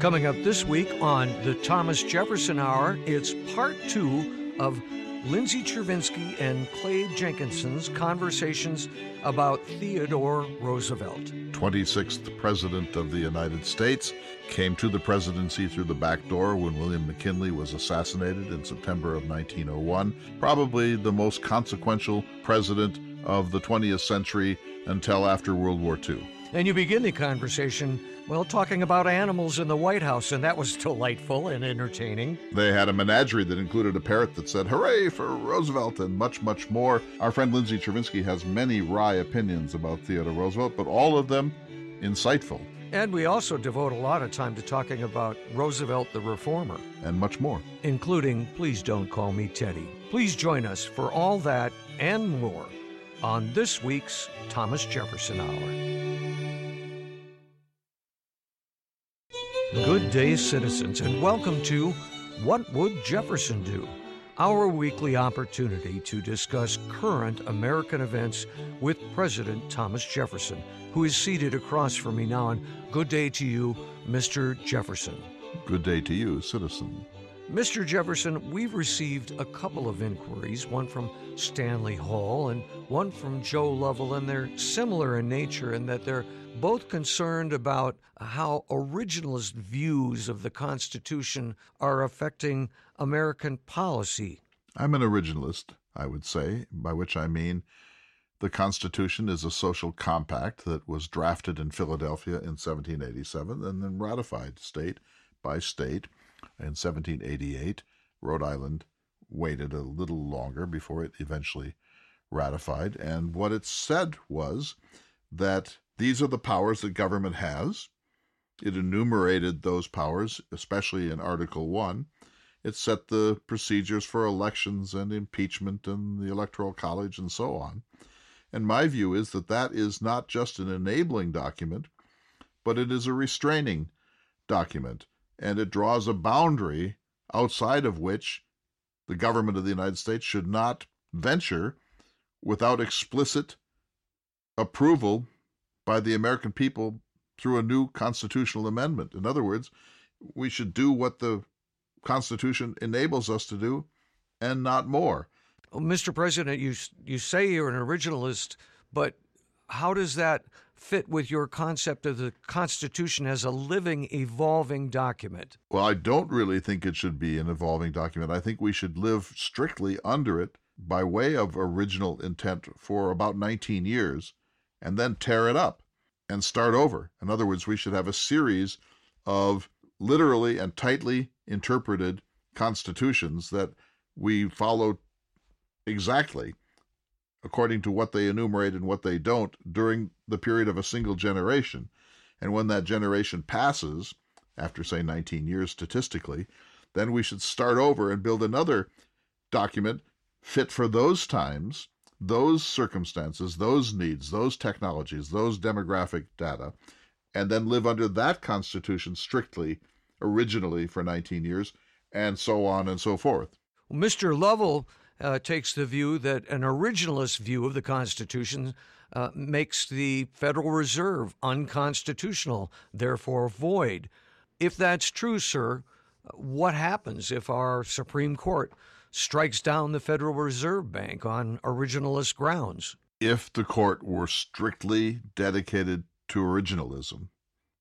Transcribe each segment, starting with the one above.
Coming up this week on the Thomas Jefferson Hour, it's part two of Lindsay Chervinsky and Clay Jenkinson's conversations about Theodore Roosevelt. 26th President of the United States came to the presidency through the back door when William McKinley was assassinated in September of 1901. Probably the most consequential president of the 20th century until after World War II. And you begin the conversation, well, talking about animals in the White House, and that was delightful and entertaining. They had a menagerie that included a parrot that said, Hooray for Roosevelt, and much, much more. Our friend Lindsay Chervinsky has many wry opinions about Theodore Roosevelt, but all of them insightful. And we also devote a lot of time to talking about Roosevelt the Reformer. And much more. Including Please Don't Call Me Teddy. Please join us for all that and more on this week's Thomas Jefferson Hour. Good day, citizens, and welcome to What Would Jefferson Do? Our weekly opportunity to discuss current American events with President Thomas Jefferson, who is seated across from me now. And good day to you, Mr. Jefferson. Good day to you, citizen. Mr. Jefferson, we've received a couple of inquiries, one from Stanley Hall and one from Joe Lovell, and they're similar in nature in that they're both concerned about how originalist views of the Constitution are affecting American policy. I'm an originalist, I would say, by which I mean the Constitution is a social compact that was drafted in Philadelphia in 1787 and then ratified state by state in 1788. Rhode Island waited a little longer before it eventually ratified. And what it said was that these are the powers that government has. It enumerated those powers, especially in Article 1. It set the procedures for elections and impeachment and the Electoral College and so on. And my view is that that is not just an enabling document, but it is a restraining document. And it draws a boundary outside of which the government of the United States should not venture without explicit approval by the American people through a new constitutional amendment. In other words, we should do what the Constitution enables us to do and not more. Oh, well, Mr. President, you you say you're an originalist, but how does that fit with your concept of the Constitution as a living, evolving document? Well, I don't really think it should be an evolving document. I think we should live strictly under it by way of original intent for about 19 years and then tear it up and start over. In other words, we should have a series of literally and tightly interpreted constitutions that we follow exactly according to what they enumerate and what they don't during the period of a single generation. And when that generation passes, after say 19 years statistically, then we should start over and build another document fit for those times those circumstances, those needs, those technologies, those demographic data, and then live under that Constitution strictly, originally for 19 years, and so on and so forth. Well, Mr. Lovell uh, takes the view that an originalist view of the Constitution uh, makes the Federal Reserve unconstitutional, therefore void. If that's true, sir, what happens if our Supreme Court strikes down the Federal Reserve Bank on originalist grounds. If the court were strictly dedicated to originalism,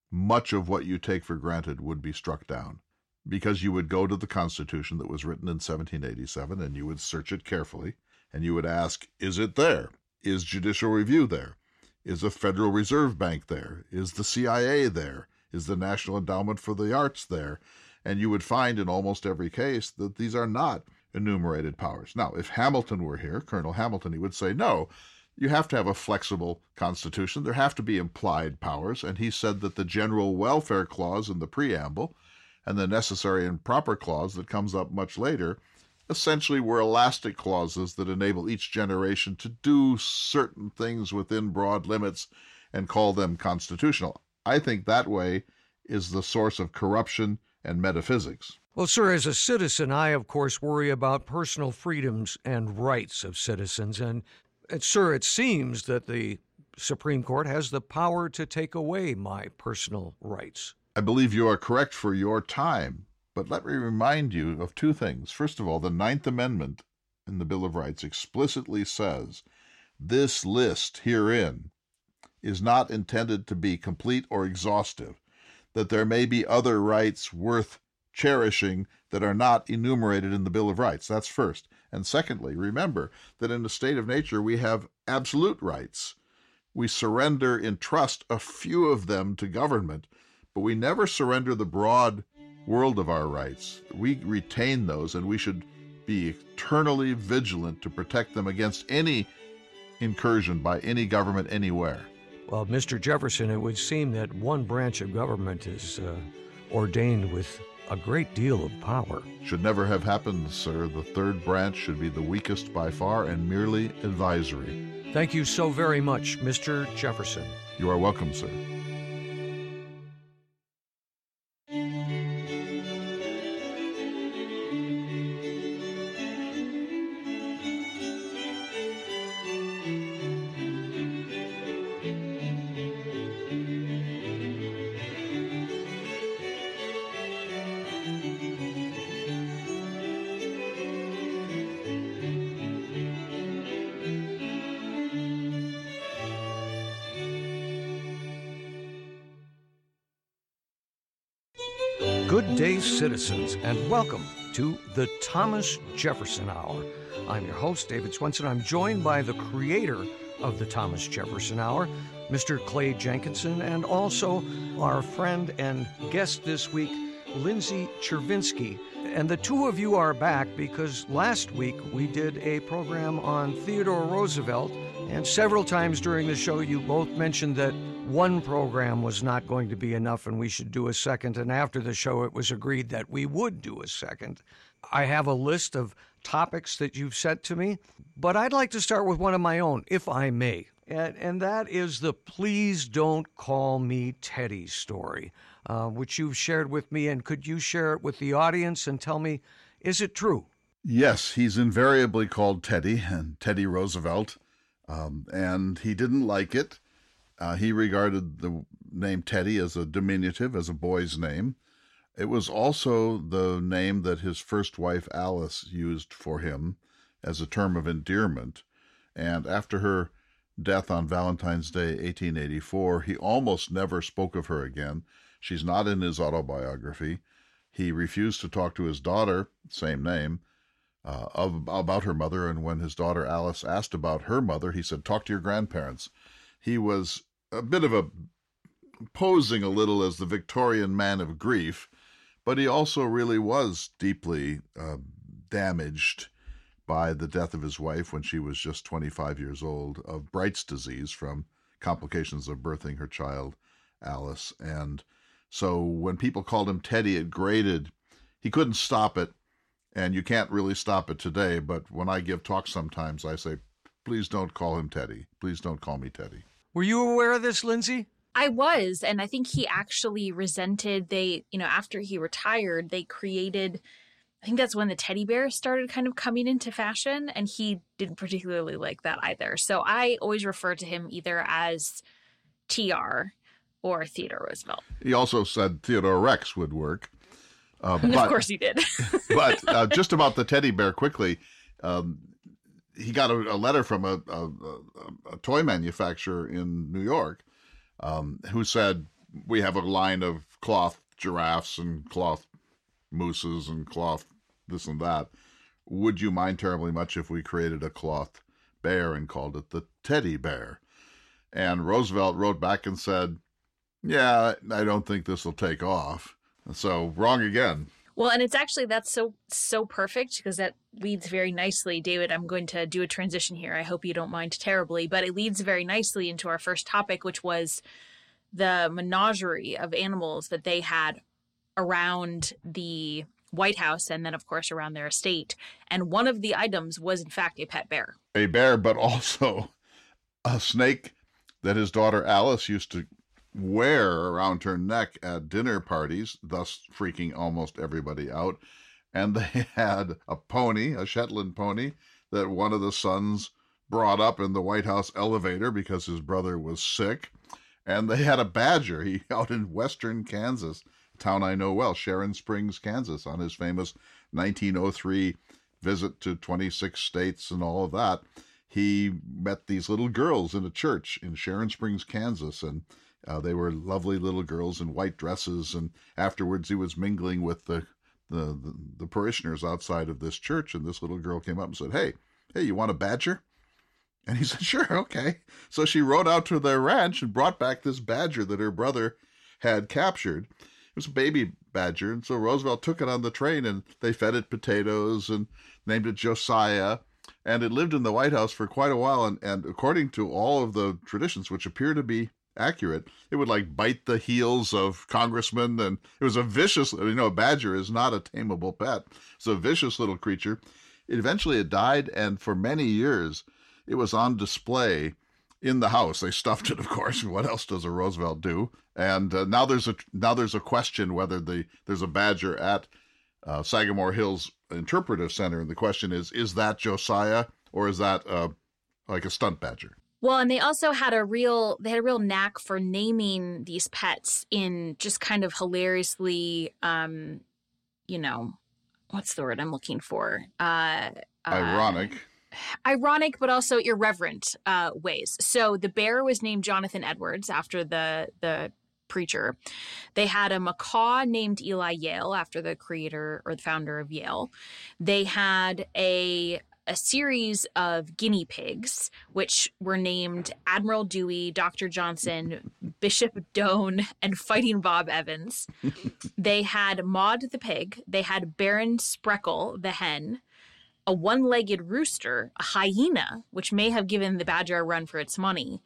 much of what you take for granted would be struck down because you would go to the Constitution that was written in 1787 and you would search it carefully and you would ask, is it there? Is judicial review there? Is a Federal Reserve Bank there? Is the CIA there? Is the National Endowment for the Arts there? And you would find in almost every case that these are not enumerated powers. Now, if Hamilton were here, Colonel Hamilton, he would say, no, you have to have a flexible constitution. There have to be implied powers. And he said that the general welfare clause in the preamble and the necessary and proper clause that comes up much later essentially were elastic clauses that enable each generation to do certain things within broad limits and call them constitutional. I think that way is the source of corruption and metaphysics. Well, sir, as a citizen, I, of course, worry about personal freedoms and rights of citizens. And, and, sir, it seems that the Supreme Court has the power to take away my personal rights. I believe you are correct for your time, but let me remind you of two things. First of all, the Ninth Amendment in the Bill of Rights explicitly says this list herein is not intended to be complete or exhaustive, that there may be other rights worth cherishing that are not enumerated in the Bill of Rights. That's first. And secondly, remember that in the state of nature we have absolute rights. We surrender in trust a few of them to government, but we never surrender the broad world of our rights. We retain those, and we should be eternally vigilant to protect them against any incursion by any government anywhere. Well, Mr. Jefferson, it would seem that one branch of government is uh, ordained with a great deal of power. Should never have happened, sir. The third branch should be the weakest by far and merely advisory. Thank you so very much, Mr. Jefferson. You are welcome, sir. Citizens, and welcome to the Thomas Jefferson Hour. I'm your host, David Swenson. I'm joined by the creator of the Thomas Jefferson Hour, Mr. Clay Jenkinson, and also our friend and guest this week, Lindsay Chervinsky. And the two of you are back because last week we did a program on Theodore Roosevelt, and several times during the show you both mentioned that one program was not going to be enough and we should do a second. And after the show, it was agreed that we would do a second. I have a list of topics that you've sent to me, but I'd like to start with one of my own, if I may. And, and that is the Please Don't Call Me Teddy story, uh, which you've shared with me. And could you share it with the audience and tell me, is it true? Yes, he's invariably called Teddy and Teddy Roosevelt, um, and he didn't like it. Uh, he regarded the name Teddy as a diminutive, as a boy's name. It was also the name that his first wife Alice used for him as a term of endearment. And after her death on Valentine's Day, 1884, he almost never spoke of her again. She's not in his autobiography. He refused to talk to his daughter, same name, uh, of, about her mother. And when his daughter Alice asked about her mother, he said, Talk to your grandparents he was a bit of a posing a little as the Victorian man of grief, but he also really was deeply uh, damaged by the death of his wife when she was just 25 years old of Bright's disease from complications of birthing her child, Alice. And so when people called him Teddy, it grated. He couldn't stop it, and you can't really stop it today. But when I give talks sometimes, I say, please don't call him Teddy. Please don't call me Teddy. Were you aware of this, Lindsay? I was, and I think he actually resented they, you know, after he retired, they created I think that's when the teddy bear started kind of coming into fashion and he didn't particularly like that either. So I always refer to him either as TR or Theodore Roosevelt. He also said Theodore Rex would work. Uh, but, of course he did. but uh, just about the teddy bear quickly, um, he got a, a letter from a, a, a, toy manufacturer in New York um, who said, We have a line of cloth giraffes and cloth mooses and cloth this and that. Would you mind terribly much if we created a cloth bear and called it the teddy bear? And Roosevelt wrote back and said, Yeah, I don't think this will take off. So, wrong again. Well, and it's actually that's so so perfect because that leads very nicely, David. I'm going to do a transition here. I hope you don't mind terribly, but it leads very nicely into our first topic, which was the menagerie of animals that they had around the White House and then, of course, around their estate. And one of the items was, in fact, a pet bear. A bear, but also a snake that his daughter Alice used to wear around her neck at dinner parties, thus freaking almost everybody out. And they had a pony, a Shetland pony, that one of the sons brought up in the White House elevator because his brother was sick. and they had a badger he out in western Kansas, town I know well, Sharon Springs, Kansas, on his famous 1903 visit to 26 states and all of that. He met these little girls in a church in Sharon Springs, Kansas, and uh, they were lovely little girls in white dresses. And afterwards, he was mingling with the, the the, the parishioners outside of this church, and this little girl came up and said, "Hey, hey, you want a badger?" And he said, Sure, okay. So she rode out to their ranch and brought back this badger that her brother had captured. It was a baby badger. And so Roosevelt took it on the train and they fed it potatoes and named it Josiah. And it lived in the White House for quite a while. And, and according to all of the traditions, which appear to be accurate, it would like bite the heels of congressmen. And it was a vicious, you know, a badger is not a tameable pet. It's a vicious little creature. It eventually it died. And for many years, it was on display in the house. They stuffed it, of course. What else does a Roosevelt do? And uh, now there's a now there's a question whether the there's a badger at uh, Sagamore Hills Interpretive Center, and the question is: is that Josiah or is that uh, like a stunt badger? Well, and they also had a real they had a real knack for naming these pets in just kind of hilariously, um, you know, what's the word I'm looking for? Uh, Ironic ironic but also irreverent uh, ways. So the bear was named Jonathan Edwards after the the preacher. They had a macaw named Eli Yale after the creator or the founder of Yale. They had a a series of guinea pigs, which were named Admiral Dewey, Dr. Johnson, Bishop Doane, and Fighting Bob Evans. they had Maud the pig. They had Baron Spreckle the hen a one legged rooster, a hyena, which may have given the badger a run for its money,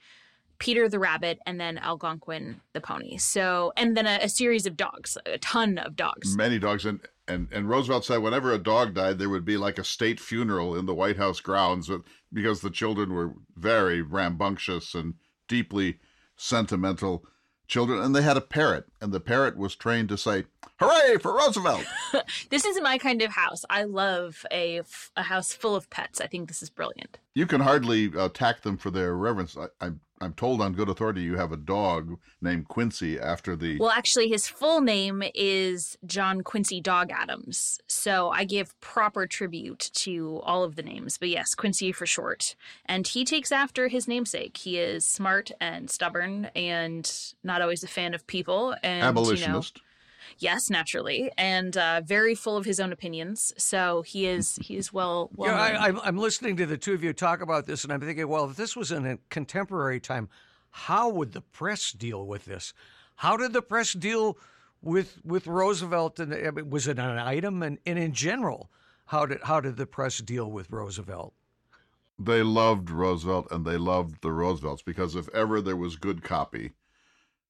Peter the rabbit, and then Algonquin the pony. So, and then a, a, series of dogs, a ton of dogs. Many dogs. And, and, and Roosevelt said whenever a dog died, there would be like a state funeral in the White House grounds because the children were very rambunctious and deeply sentimental children, and they had a parrot, and the parrot was trained to say, "Hooray for Roosevelt!" this isn't my kind of house. I love a, a house full of pets. I think this is brilliant. You can hardly uh, attack them for their reverence. I, I, I'm told on good authority you have a dog named Quincy after the. Well, actually, his full name is John Quincy Dog Adams. So I give proper tribute to all of the names. But yes, Quincy for short. And he takes after his namesake. He is smart and stubborn and not always a fan of people. And, Abolitionist. You know, Yes, naturally, and uh, very full of his own opinions. So he is he is well. well yeah, I, I'm listening to the two of you talk about this, and I'm thinking, well, if this was in a contemporary time, how would the press deal with this? How did the press deal with with Roosevelt? And I mean, was it an item? And, and in general, how did how did the press deal with Roosevelt? They loved Roosevelt, and they loved the Roosevelts because if ever there was good copy,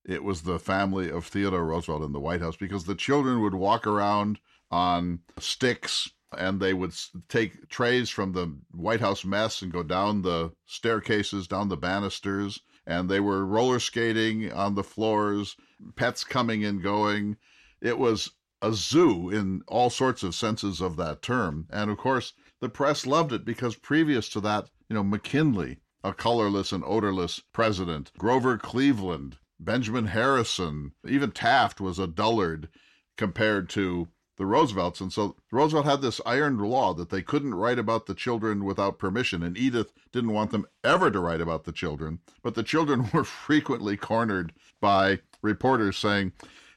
it was the family of Theodore Roosevelt in the White House because the children would walk around on sticks and they would take trays from the White House mess and go down the staircases, down the banisters, and they were roller skating on the floors, pets coming and going. It was a zoo in all sorts of senses of that term. And of course, the press loved it because previous to that, you know, McKinley, a colorless and odorless president, Grover Cleveland, Benjamin Harrison, even Taft was a dullard compared to the Roosevelts. And so Roosevelt had this iron law that they couldn't write about the children without permission. And Edith didn't want them ever to write about the children. But the children were frequently cornered by reporters saying,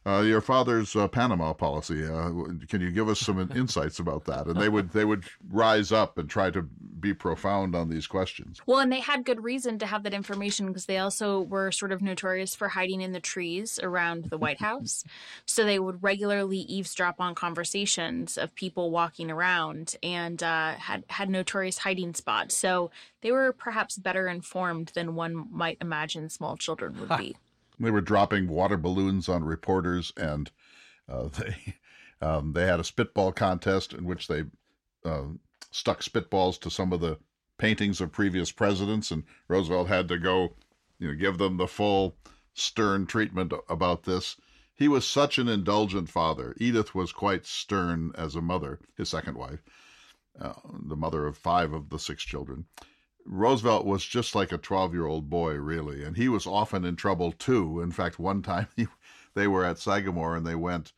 uh, your father's uh, Panama policy. Uh, can you give us some insights about that? And they would they would rise up and try to be profound on these questions. Well, and they had good reason to have that information because they also were sort of notorious for hiding in the trees around the White House. so they would regularly eavesdrop on conversations of people walking around and uh, had had notorious hiding spots. So they were perhaps better informed than one might imagine small children would be. They were dropping water balloons on reporters, and uh, they um, they had a spitball contest in which they uh, stuck spitballs to some of the paintings of previous presidents, and Roosevelt had to go, you know, give them the full stern treatment about this. He was such an indulgent father. Edith was quite stern as a mother, his second wife, uh, the mother of five of the six children. Roosevelt was just like a 12 year old boy, really, and he was often in trouble too. In fact, one time he, they were at Sagamore and they went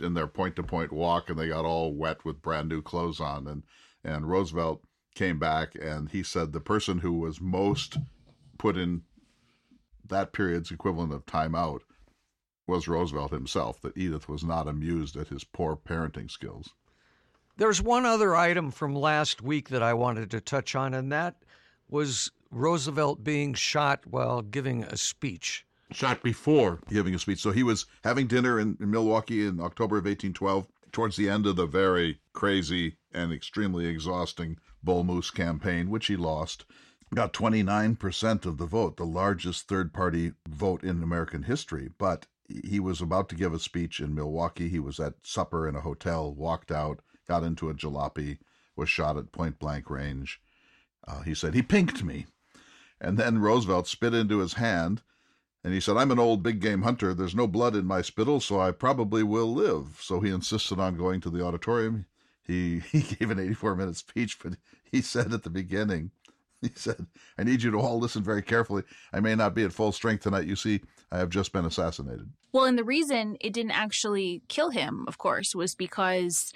in their point to point walk and they got all wet with brand new clothes on. And, and Roosevelt came back and he said the person who was most put in that period's equivalent of time out was Roosevelt himself, that Edith was not amused at his poor parenting skills. There's one other item from last week that I wanted to touch on, and that was Roosevelt being shot while giving a speech. Shot before giving a speech. So he was having dinner in, in Milwaukee in October of 1812, towards the end of the very crazy and extremely exhausting Bull Moose campaign, which he lost. Got 29% of the vote, the largest third party vote in American history. But he was about to give a speech in Milwaukee. He was at supper in a hotel, walked out, got into a jalopy, was shot at point blank range. Uh, he said, he pinked me. And then Roosevelt spit into his hand and he said, I'm an old big game hunter. There's no blood in my spittle, so I probably will live. So he insisted on going to the auditorium. He, he gave an 84 minute speech, but he said at the beginning, he said, I need you to all listen very carefully. I may not be at full strength tonight. You see, I have just been assassinated. Well, and the reason it didn't actually kill him, of course, was because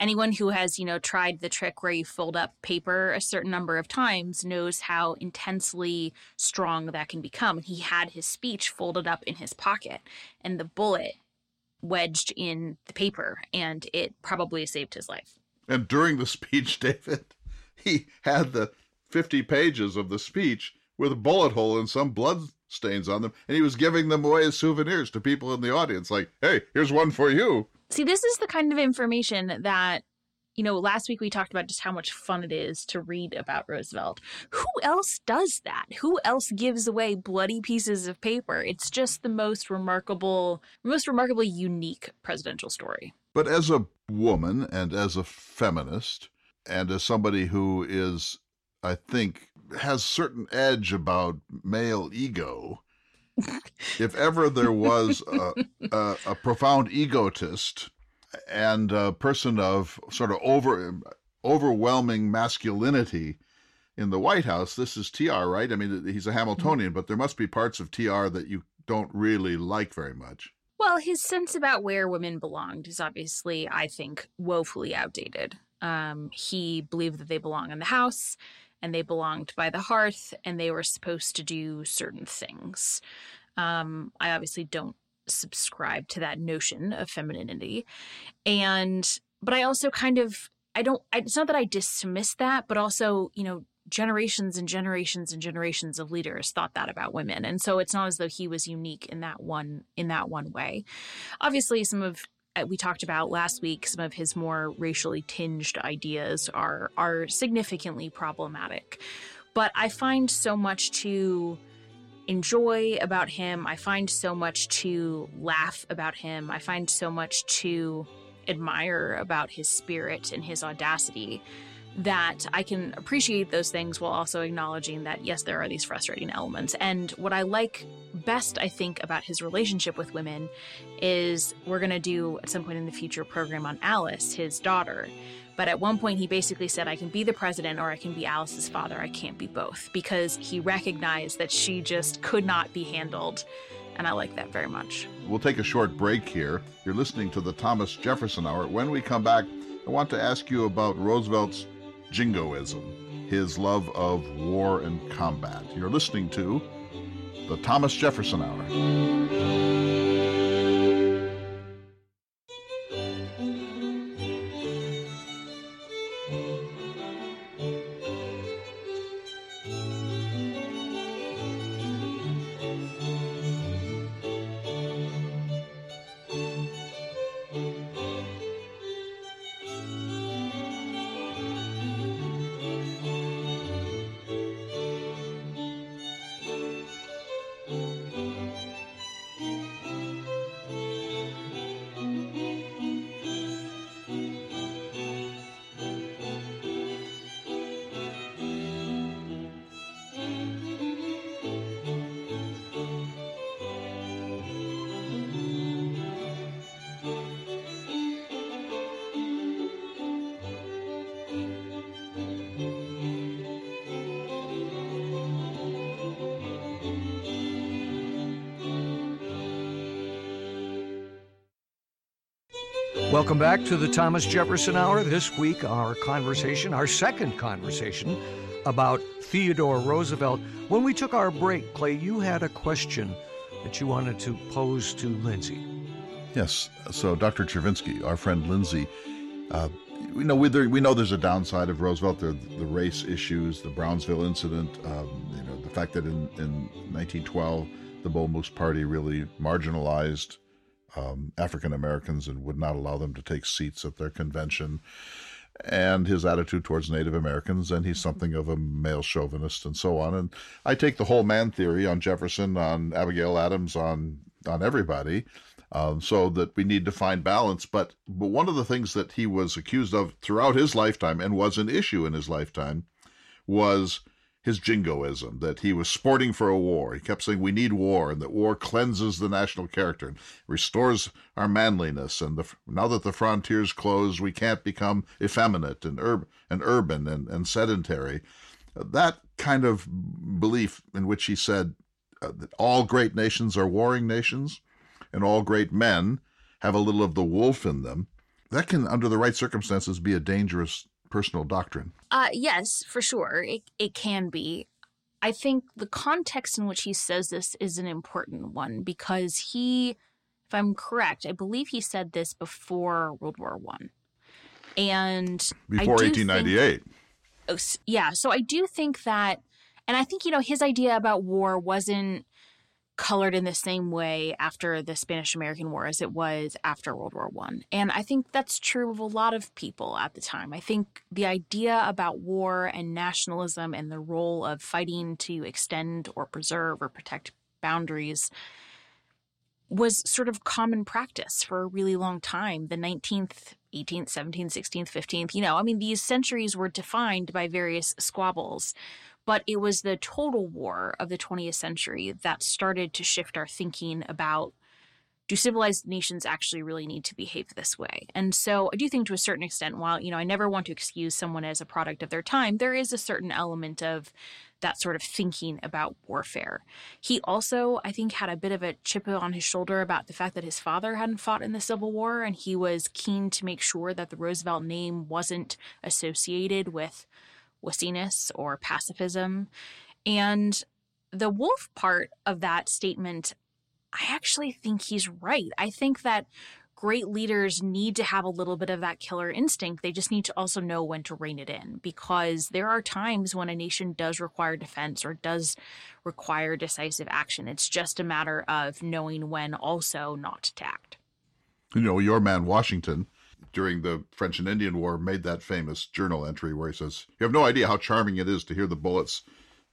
anyone who has, you know, tried the trick where you fold up paper a certain number of times knows how intensely strong that can become. He had his speech folded up in his pocket and the bullet wedged in the paper, and it probably saved his life. And during the speech, David, he had the 50 pages of the speech with a bullet hole and some blood stains on them, and he was giving them away as souvenirs to people in the audience, like, hey, here's one for you. See, this is the kind of information that, you know, last week we talked about just how much fun it is to read about Roosevelt. Who else does that? Who else gives away bloody pieces of paper? It's just the most remarkable, most remarkably unique presidential story. But as a woman and as a feminist, and as somebody who is, I think, has certain edge about male ego, if ever there was a, a, a, profound egotist and a person of sort of over overwhelming masculinity in the White House, this is TR, right? I mean, he's a Hamiltonian, but there must be parts of TR that you don't really like very much. Well, his sense about where women belonged is obviously, I think, woefully outdated. Um, he believed that they belong in the house and they belonged by the hearth and they were supposed to do certain things. Um, I obviously don't subscribe to that notion of femininity. And, but I also kind of, I don't, it's not that I dismiss that, but also, you know, generations and generations and generations of leaders thought that about women and so it's not as though he was unique in that one in that one way obviously some of Uh, we talked about last week some of his more racially tinged ideas are are significantly problematic. But i find so much to enjoy about him. I find so much to laugh about him. I find so much to admire about his spirit and his audacity that I can appreciate those things while also acknowledging that, yes, there are these frustrating elements. And what I like best, I think, about his relationship with women is we're going to do at some point in the future a program on Alice, his daughter. But at one point, he basically said, I can be the president or I can be Alice's father. I can't be both because he recognized that she just could not be handled. And I like that very much. We'll take a short break here. You're listening to the Thomas Jefferson Hour. When we come back, I want to ask you about Roosevelt's jingoism, his love of war and combat. You're listening to the Thomas Jefferson Hour. Welcome back to the Thomas Jefferson Hour. This week, our conversation, our second conversation about Theodore Roosevelt. When we took our break, Clay, you had a question that you wanted to pose to Lindsay. Yes. So, Dr. Chervinsky, our friend Lindsay, uh, we know we, there, we know there's a downside of Roosevelt. The, the race issues, the Brownsville incident, um, you know, the fact that in, in 1912 the Bull Moose Party really marginalized um, African Americans and would not allow them to take seats at their convention. And his attitude towards Native Americans, and he's something of a male chauvinist and so on. And I take the whole man theory on Jefferson, on Abigail Adams, on on everybody, um, so that we need to find balance. But but one of the things that he was accused of throughout his lifetime and was an issue in his lifetime was his jingoism, that he was sporting for a war. He kept saying, We need war, and that war cleanses the national character and restores our manliness. And the, now that the frontier's closed, we can't become effeminate and, ur- and urban and, and sedentary. That kind of belief, in which he said uh, that all great nations are warring nations and all great men have a little of the wolf in them, that can, under the right circumstances, be a dangerous personal doctrine. Uh, yes, for sure. It, it can be. I think the context in which he says this is an important one because he, if I'm correct, I believe he said this before World War One, and before 1898. Think, yeah, so I do think that, and I think you know his idea about war wasn't colored in the same way after the Spanish American War as it was after World War One. And I think that's true of a lot of people at the time. I think the idea about war and nationalism and the role of fighting to extend or preserve or protect boundaries was sort of common practice for a really long time. The 19th, 18th, 17th, 16th, 15th, you know, I mean, these centuries were defined by various squabbles but it was the total war of the 20th century that started to shift our thinking about do civilized nations actually really need to behave this way? And so I do think to a certain extent, while, you know, I never want to excuse someone as a product of their time, there is a certain element of that sort of thinking about warfare. He also, I think, had a bit of a chip on his shoulder about the fact that his father hadn't fought in the Civil War, and he was keen to make sure that the Roosevelt name wasn't associated with wussiness or pacifism. And the wolf part of that statement, I actually think he's right. I think that great leaders need to have a little bit of that killer instinct. They just need to also know when to rein it in because there are times when a nation does require defense or does require decisive action. It's just a matter of knowing when also not to act. You know, your man Washington during the French and Indian War made that famous journal entry where he says, "You have no idea how charming it is to hear the bullets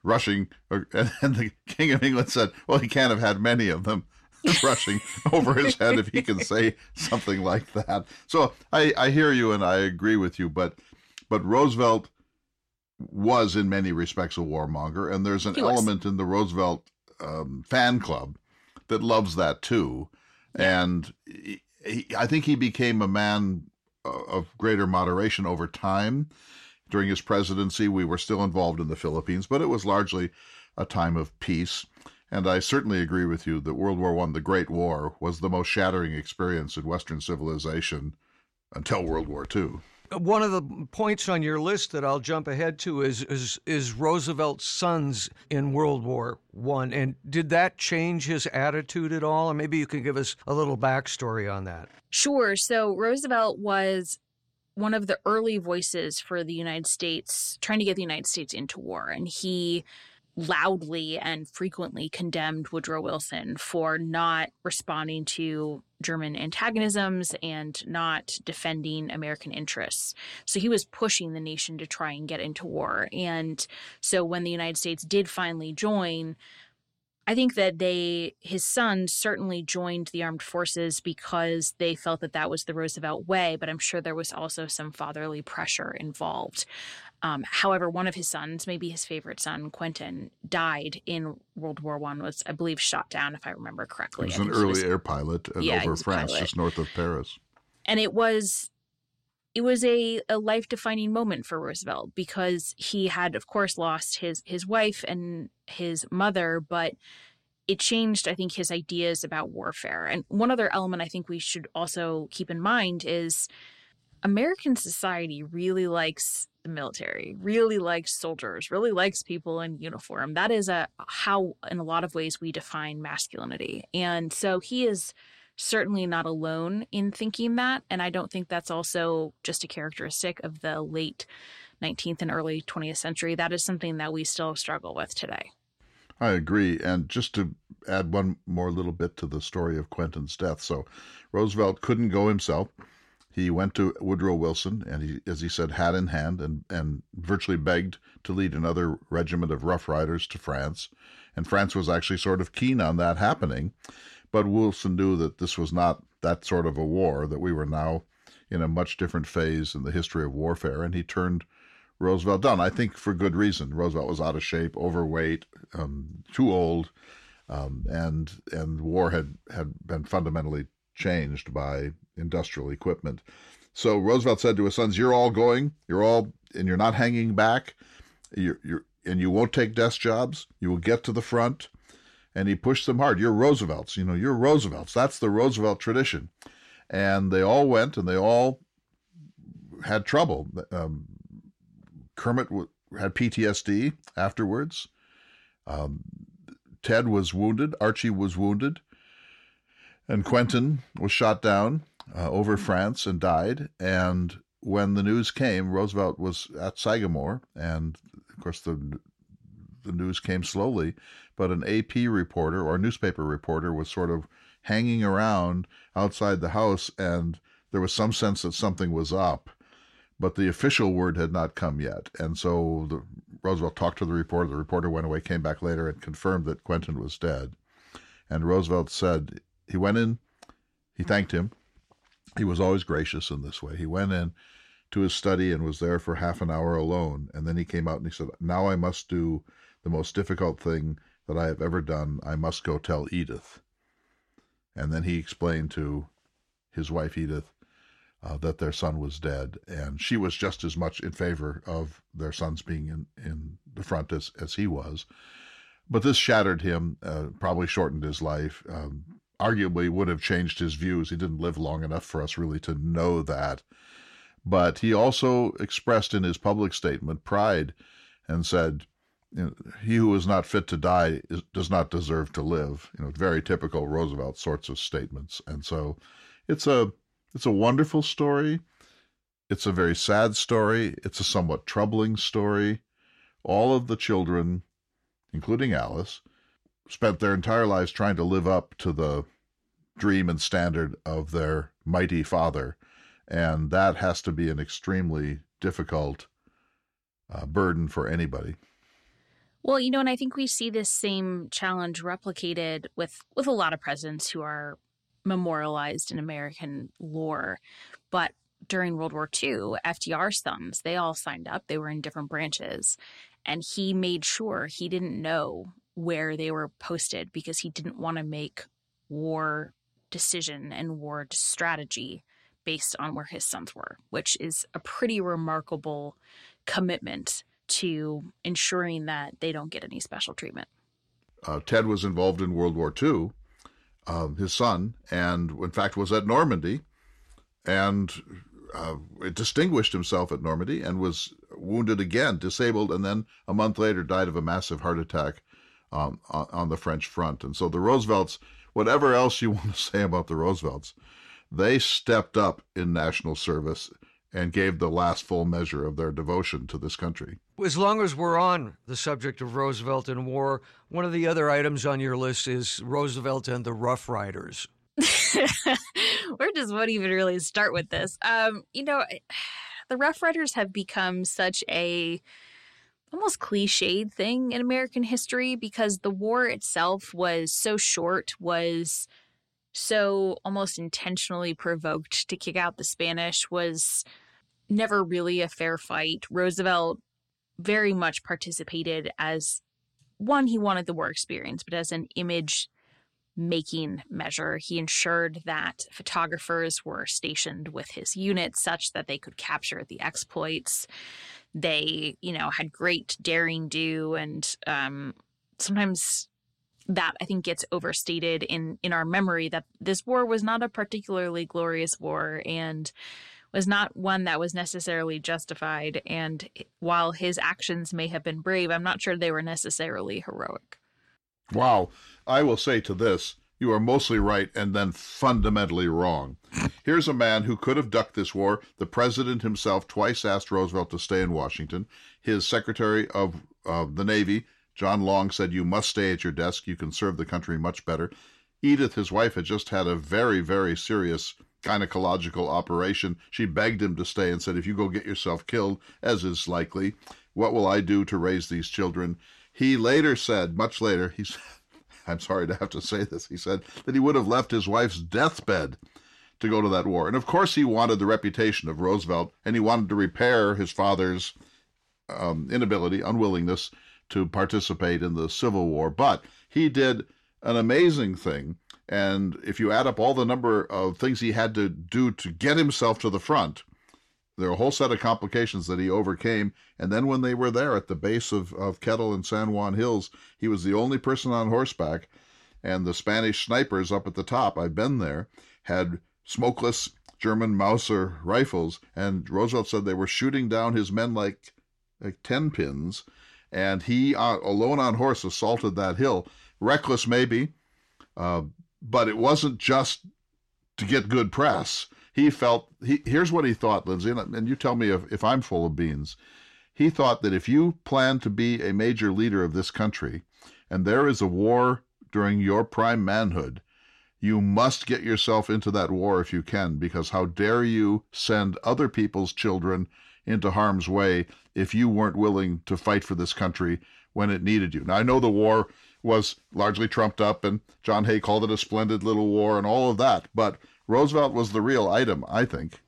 rushing." And, the King of England said, "Well, he can't have had many of them." rushing over his head if he can say something like that. So I, I hear you and I agree with you, but but Roosevelt was in many respects a warmonger, and there's an element in the Roosevelt um, fan club that loves that too. Yeah. And he, I think he became a man uh, of greater moderation over time. During his presidency, we were still involved in the Philippines, but it was largely a time of peace. And I certainly agree with you that World War I, the Great War, was the most shattering experience in Western civilization until World War II. One of the points on your list that I'll jump ahead to is is, is Roosevelt's sons in World War One, and did that change his attitude at all? And maybe you can give us a little backstory on that. Sure. So Roosevelt was one of the early voices for the United States, trying to get the United States into war, and he loudly and frequently condemned Woodrow Wilson for not responding to German antagonisms and not defending American interests. So he was pushing the nation to try and get into war. And so when the United States did finally join, I think that they, his son certainly joined the armed forces because they felt that that was the Roosevelt way, but I'm sure there was also some fatherly pressure involved. Um, however, one of his sons, maybe his favorite son, Quentin, died in World War One. Was I believe shot down, if I remember correctly. He was an early was, air pilot yeah, over France, just north of Paris. And it was, it was a, a life defining moment for Roosevelt because he had, of course, lost his his wife and his mother, but it changed, I think, his ideas about warfare. And one other element I think we should also keep in mind is American society really likes the military, really likes soldiers, really likes people in uniform. That is a how in a lot of ways we define masculinity. And so he is certainly not alone in thinking that, and I don't think that's also just a characteristic of the late 19th and early 20th century. That is something that we still struggle with today. I agree. And just to add one more little bit to the story of Quentin's death. So Roosevelt couldn't go himself he went to Woodrow Wilson and he, as he said, hat in hand and, and virtually begged to lead another regiment of Rough Riders to France. And France was actually sort of keen on that happening. But Wilson knew that this was not that sort of a war, that we were now in a much different phase in the history of warfare. And he turned Roosevelt down, I think for good reason. Roosevelt was out of shape, overweight, um, too old. Um, and and war had, had been fundamentally changed by industrial equipment. So Roosevelt said to his sons, "You're all going. You're all, and you're not hanging back. You're, you're, and you won't take desk jobs. You will get to the front." And he pushed them hard. You're Roosevelts. You know, you're Roosevelts. That's the Roosevelt tradition. And they all went, and they all had trouble. Um, Kermit had PTSD afterwards. Um, Ted was wounded. Archie was wounded. And Quentin was shot down uh, over France and died. And when the news came, Roosevelt was at Sagamore, and of course the the news came slowly. But an AP reporter or newspaper reporter was sort of hanging around outside the house, and there was some sense that something was up. But the official word had not come yet, and so the, Roosevelt talked to the reporter. The reporter went away, came back later, and confirmed that Quentin was dead. And Roosevelt said he went in, he thanked him, he was always gracious in this way. He went in to his study and was there for half an hour alone. And then he came out and he said, Now I must do the most difficult thing that I have ever done. I must go tell Edith. And then he explained to his wife, Edith, uh, that their son was dead. And she was just as much in favor of their sons being in, in the front as, as he was. But this shattered him, uh, probably shortened his life. Um, arguably would have changed his views. He didn't live long enough for us really to know that. But he also expressed in his public statement pride and said, he who is not fit to die is, does not deserve to live. You know, very typical Roosevelt sorts of statements. And so it's a it's a wonderful story. It's a very sad story. It's a somewhat troubling story. All of the children, including Alice, spent their entire lives trying to live up to the dream and standard of their mighty father. And that has to be an extremely difficult uh, burden for anybody. Well, you know, and I think we see this same challenge replicated with with a lot of presidents who are memorialized in American lore. But during World War II, FDR's sons, they all signed up. They were in different branches. And he made sure he didn't know where they were posted because he didn't want to make war decision and war strategy based on where his sons were, which is a pretty remarkable commitment to ensuring that they don't get any special treatment. Uh, Ted was involved in World War II, um, his son, and in fact was at Normandy, and uh, distinguished himself at Normandy and was wounded again, disabled, and then a month later died of a massive heart attack um, on the French front. And so the Roosevelts, whatever else you want to say about the Roosevelts, they stepped up in national service and gave the last full measure of their devotion to this country. As long as we're on the subject of Roosevelt and war, one of the other items on your list is Roosevelt and the Rough Riders. Where does one even really start with this? Um, you know, the Rough Riders have become such a almost cliched thing in American history because the war itself was so short, was so almost intentionally provoked to kick out the Spanish, was never really a fair fight. Roosevelt very much participated as one, he wanted the war experience, but as an image making measure. He ensured that photographers were stationed with his unit such that they could capture the exploits. They, you know, had great daring do and um, sometimes that I think gets overstated in in our memory that this war was not a particularly glorious war and was not one that was necessarily justified and while his actions may have been brave I'm not sure they were necessarily heroic. Wow, I will say to this, you are mostly right and then fundamentally wrong. Here's a man who could have ducked this war. The president himself twice asked Roosevelt to stay in Washington. His secretary of uh, the Navy John Long said, You must stay at your desk. You can serve the country much better. Edith, his wife, had just had a very, very serious gynecological operation. She begged him to stay and said, If you go get yourself killed, as is likely, what will I do to raise these children? He later said, much later, he's, I'm sorry to have to say this, he said that he would have left his wife's deathbed to go to that war. And of course, he wanted the reputation of Roosevelt and he wanted to repair his father's um, inability, unwillingness to participate in the Civil War. But he did an amazing thing. And if you add up all the number of things he had to do to get himself to the front, there are a whole set of complications that he overcame. And then when they were there at the base of, of Kettle and San Juan Hills, he was the only person on horseback. And the Spanish snipers up at the top, I've been there, had smokeless German Mauser rifles. And Roosevelt said they were shooting down his men like, like 10 pins and he uh, alone on horse assaulted that hill. Reckless, maybe, uh, but it wasn't just to get good press. He felt he here's what he thought, Lindsay, and you tell me if, if I'm full of beans. He thought that if you plan to be a major leader of this country, and there is a war during your prime manhood, you must get yourself into that war if you can, because how dare you send other people's children into harm's way if you weren't willing to fight for this country when it needed you. Now, I know the war was largely trumped up, and John Hay called it a splendid little war and all of that, but Roosevelt was the real item, I think.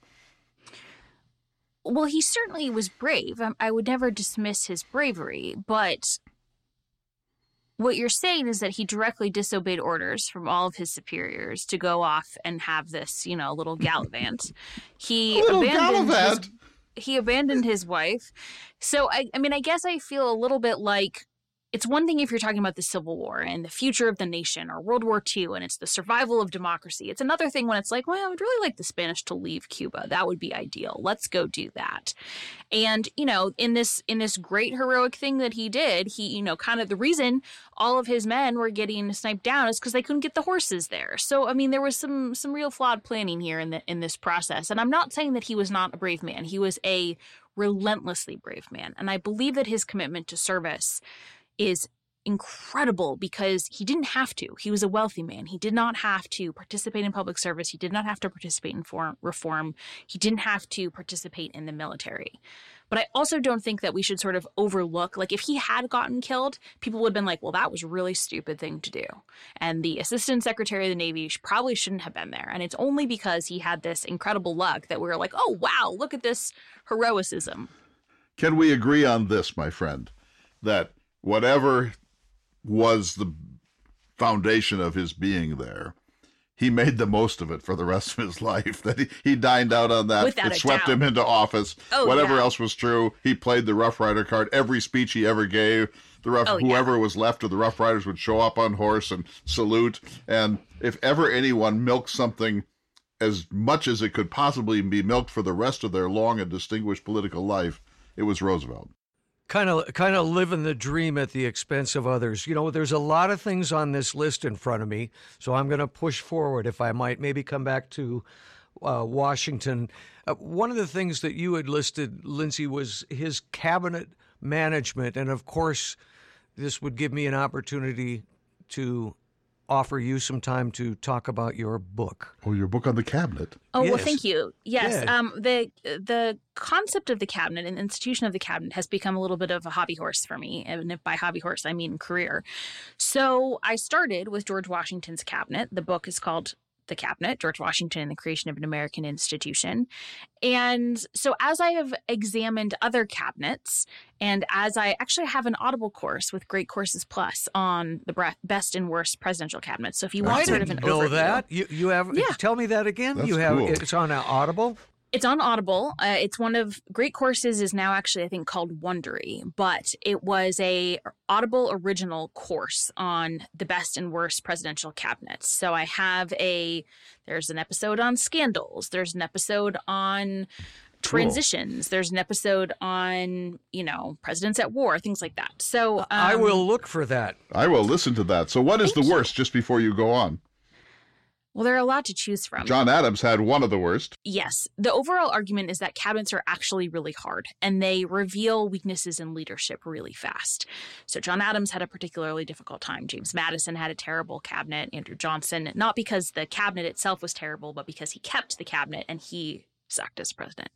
Well, he certainly was brave. Um, I would never dismiss his bravery, but what you're saying is that he directly disobeyed orders from all of his superiors to go off and have this, you know, little gallivant. He little abandoned gallivant. his he abandoned his wife. So I I mean I guess I feel a little bit like it's one thing if you're talking about the Civil War and the future of the nation or World War II and it's the survival of democracy. It's another thing when it's like, well, I would really like the Spanish to leave Cuba. That would be ideal. Let's go do that. And, you know, in this in this great heroic thing that he did, he, you know, kind of the reason all of his men were getting sniped down is because they couldn't get the horses there. So I mean there was some some real flawed planning here in the in this process. And I'm not saying that he was not a brave man. He was a relentlessly brave man. And I believe that his commitment to service is incredible because he didn't have to. He was a wealthy man. He did not have to participate in public service. He did not have to participate in form, reform. He didn't have to participate in the military. But I also don't think that we should sort of overlook, like, if he had gotten killed, people would have been like, well, that was a really stupid thing to do. And the assistant secretary of the Navy probably shouldn't have been there. And it's only because he had this incredible luck that we were like, oh, wow, look at this heroicism. Can we agree on this, my friend, that whatever was the foundation of his being there, he made the most of it for the rest of his life. That he, he dined out on that. Without it swept doubt. him into office. Oh, Whatever yeah. else was true, he played the Rough Rider card. Every speech he ever gave, the rough Oh, yeah. whoever was left of the Rough Riders would show up on horse and salute. And if ever anyone milked something as much as it could possibly be milked for the rest of their long and distinguished political life, it was Roosevelt. Kind of kind of living the dream at the expense of others. You know, there's a lot of things on this list in front of me, so I'm going to push forward if I might. Maybe come back to uh, Washington. Uh, one of the things that you had listed, Lindsay, was his cabinet management, and of course, this would give me an opportunity to offer you some time to talk about your book. Oh, your book on the cabinet. Oh well, thank you. Yes, Yeah. um, the the concept of the cabinet and the institution of the cabinet has become a little bit of a hobby horse for me, and if by hobby horse I mean career. So I started with George Washington's cabinet. The book is called The Cabinet: George Washington and the Creation of an American Institution. And so as I have examined other cabinets, and as I actually have an Audible course with Great Courses Plus on the best and worst presidential cabinets. So if you want I sort of didn't an know overview, that. You you have Yeah. tell me that again. That's you have cool. it's on Audible. It's on Audible. Uh, it's one of Great Courses is now actually I think called Wondrium, but it was a Audible original course on the best and worst presidential cabinets. So I have a there's an episode on scandals. There's an episode on transitions. There's an episode on, you know, presidents at war, things like that. So um, I will look for that. I will listen to that. So, what is the Thank you. worst? Just before you go on, Well, there are a lot to choose from. John Adams had one of the worst. Yes. The overall argument is that cabinets are actually really hard and they reveal weaknesses in leadership really fast. So, John Adams had a particularly difficult time. James Madison had a terrible cabinet. Andrew Johnson, not because the cabinet itself was terrible, but because he kept the cabinet and he sucked as president.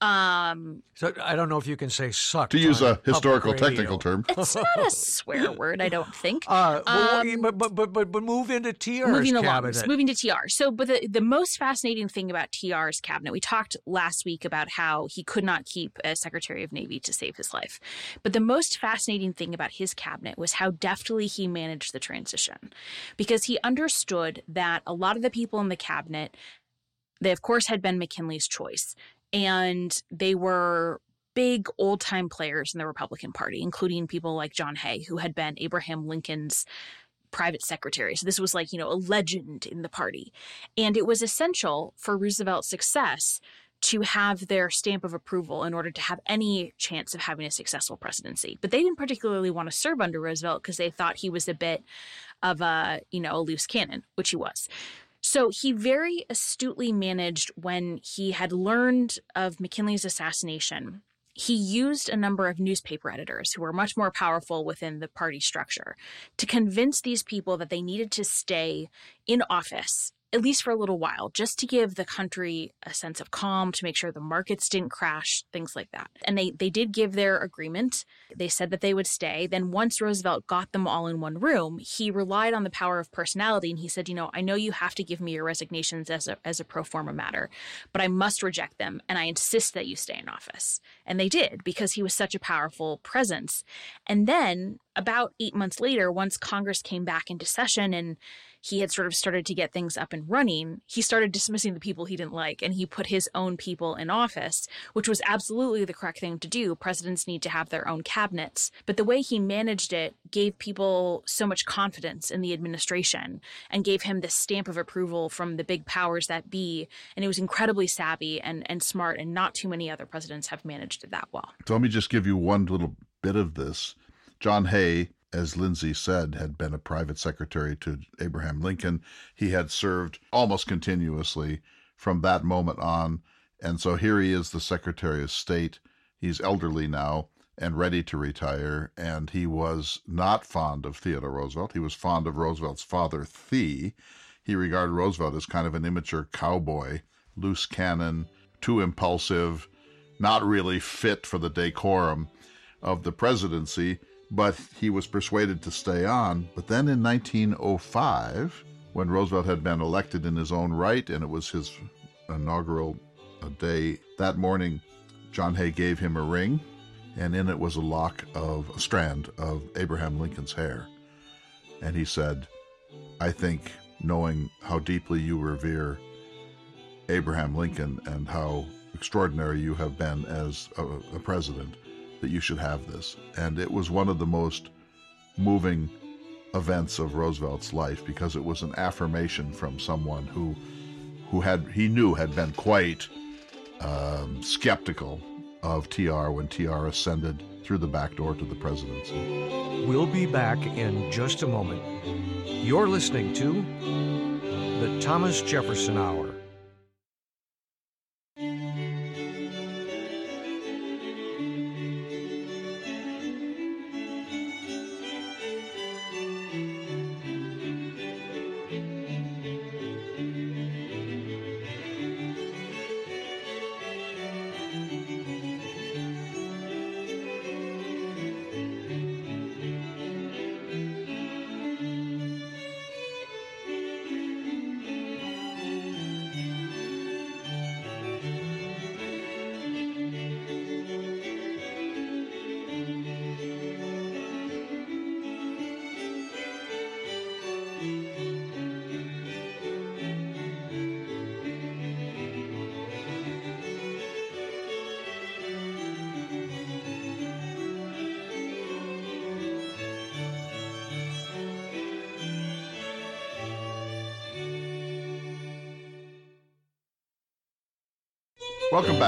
Um, So I don't know if you can say suck. To use on a historical technical term. it's not a swear word, I don't think. Uh, Um, but, but but but but move into TR's moving along, cabinet. so moving to TR. So, but the, the most fascinating thing about TR's cabinet, we talked last week about how he could not keep a Secretary of Navy to save his life. But the most fascinating thing about his cabinet was how deftly he managed the transition, because he understood that a lot of the people in the cabinet, they of course had been McKinley's choice, and they were big old time players in the Republican Party, including people like John Hay, who had been Abraham Lincoln's private secretary. So this was like, you know, a legend in the party. And it was essential for Roosevelt's success to have their stamp of approval in order to have any chance of having a successful presidency. But they didn't particularly want to serve under Roosevelt because they thought he was a bit of a, you know, a loose cannon, which he was. So he very astutely managed when he had learned of McKinley's assassination. He used a number of newspaper editors who were much more powerful within the party structure to convince these people that they needed to stay in office at least for a little while, just to give the country a sense of calm, to make sure the markets didn't crash, things like that. And they, they did give their agreement. They said that they would stay. Then, once Roosevelt got them all in one room, he relied on the power of personality and he said, You know, I know you have to give me your resignations as a, as a pro forma matter, but I must reject them and I insist that you stay in office. And they did because he was such a powerful presence. And then, about eight months later, once Congress came back into session and he had sort of started to get things up and running, he started dismissing the people he didn't like and he put his own people in office, which was absolutely the correct thing to do. Presidents need to have their own cabinets. But the way he managed it gave people so much confidence in the administration and gave him this stamp of approval from the big powers that be. And it was incredibly savvy and, and smart, and not too many other presidents have managed it that well. So let me just give you one little bit of this. John Hay, as Lindsay said, had been a private secretary to Abraham Lincoln. He had served almost continuously from that moment on. And so here he is, the Secretary of State. He's elderly now and ready to retire. And he was not fond of Theodore Roosevelt. He was fond of Roosevelt's father, Thee. He regarded Roosevelt as kind of an immature cowboy, loose cannon, too impulsive, not really fit for the decorum of the presidency, but he was persuaded to stay on. But then in 1905, when Roosevelt had been elected in his own right and it was his inaugural uh, day, that morning, John Hay gave him a ring, and in it was a lock of a strand of Abraham Lincoln's hair. And he said, I think, knowing how deeply you revere Abraham Lincoln and how extraordinary you have been as a, a president, that you should have this. And it was one of the most moving events of Roosevelt's life because it was an affirmation from someone who who had he knew had been quite um, skeptical of TR when TR ascended through the back door to the presidency. We'll be back in just a moment. You're listening to the Thomas Jefferson Hour.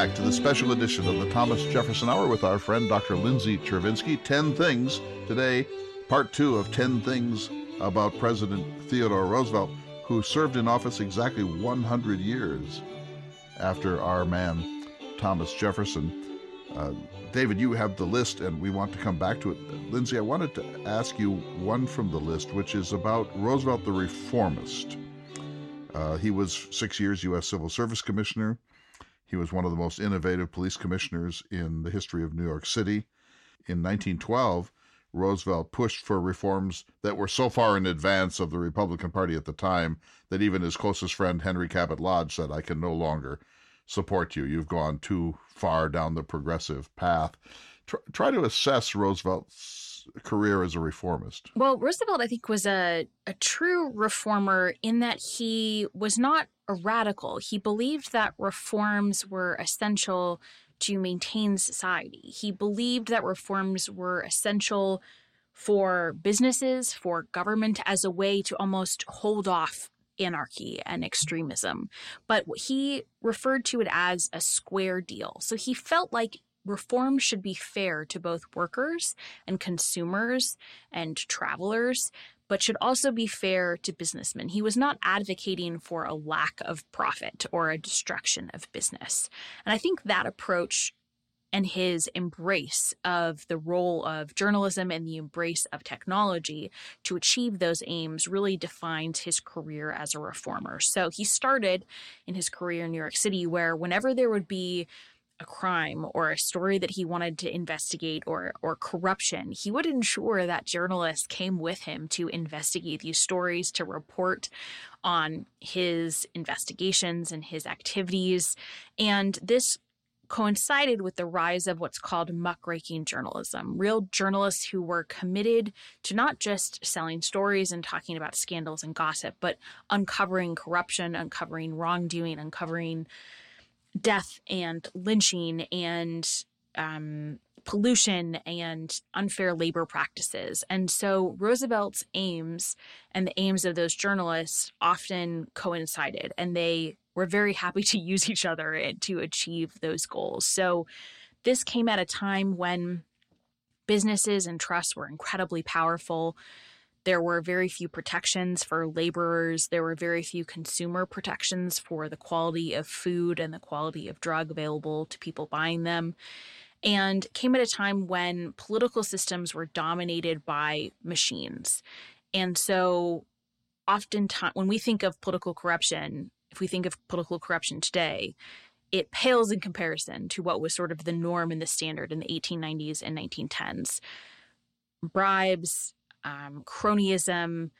Back to the special edition of the Thomas Jefferson Hour with our friend Dr. Lindsay Chervinsky. 10 things today, part two of 10 things about President Theodore Roosevelt, who served in office exactly 100 years after our man Thomas Jefferson. Uh, David, you have the list, and we want to come back to it. Lindsay, I wanted to ask you one from the list, which is about Roosevelt the Reformist. Uh, he was six years U.S. Civil Service Commissioner. He was one of the most innovative police commissioners in the history of New York City. In 1912, Roosevelt pushed for reforms that were so far in advance of the Republican Party at the time that even his closest friend, Henry Cabot Lodge, said, I can no longer support you. You've gone too far down the progressive path. Try, try to assess Roosevelt's career as a reformist. Well, Roosevelt, I think, was a, a true reformer in that he was not a radical. He believed that reforms were essential to maintain society. He believed that reforms were essential for businesses, for government, as a way to almost hold off anarchy and extremism. But he referred to it as a square deal. So he felt like reform should be fair to both workers and consumers and travelers, but should also be fair to businessmen. He was not advocating for a lack of profit or a destruction of business. And I think that approach and his embrace of the role of journalism and the embrace of technology to achieve those aims really defines his career as a reformer. So he started in his career in New York City, where whenever there would be a crime or a story that he wanted to investigate or or corruption, he would ensure that journalists came with him to investigate these stories, to report on his investigations and his activities. And this coincided with the rise of what's called muckraking journalism, real journalists who were committed to not just selling stories and talking about scandals and gossip, but uncovering corruption, uncovering wrongdoing, uncovering death and lynching and um, pollution and unfair labor practices. And so Roosevelt's aims and the aims of those journalists often coincided, and they were very happy to use each other to achieve those goals. So this came at a time when businesses and trusts were incredibly powerful. There were very few protections for laborers. There were very few consumer protections for the quality of food and the quality of drug available to people buying them. And came at a time when political systems were dominated by machines. And so, oftentimes, when we think of political corruption, if we think of political corruption today, it pales in comparison to what was sort of the norm and the standard in the 1890s and 1910s. Bribes, um, cronyism,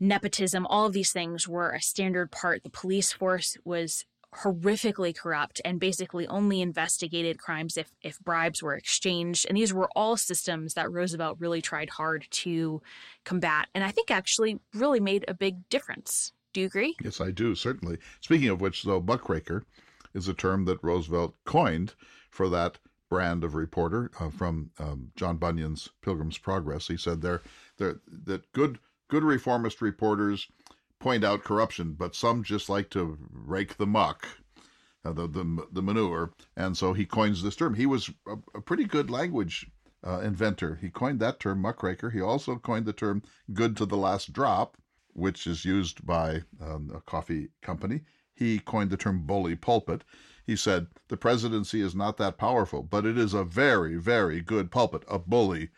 nepotism, all of these things were a standard part. The police force was horrifically corrupt and basically only investigated crimes if, if bribes were exchanged. And these were all systems that Roosevelt really tried hard to combat. And I think actually really made a big difference. Do you agree? Yes, I do, certainly. Speaking of which, though, muckraker is a term that Roosevelt coined for that brand of reporter uh, from um, John Bunyan's Pilgrim's Progress. He said there, there that good good reformist reporters point out corruption, but some just like to rake the muck, uh, the, the the manure, and so he coins this term. He was a, a pretty good language uh, inventor. He coined that term muckraker. He also coined the term "good to the last drop," which is used by um, a coffee company. He coined the term bully pulpit. He said, The presidency is not that powerful, but it is a very, very good pulpit, a bully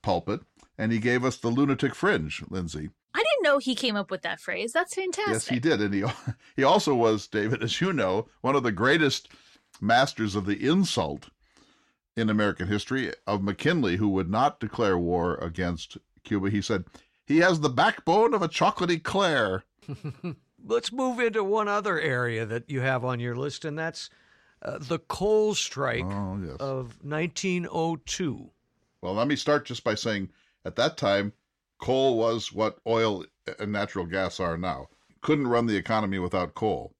pulpit. And he gave us the lunatic fringe, Lindsay. I didn't know he came up with that phrase. That's fantastic. Yes, he did. And he, he also was, David, as you know, one of the greatest masters of the insult in American history of McKinley, who would not declare war against Cuba. He said, He has the backbone of a chocolate eclair. let's move into one other area that you have on your list, and that's uh, the coal strike oh, yes. of 1902. Well, let me start just by saying at that time, coal was what oil and natural gas are now. Couldn't run the economy without coal.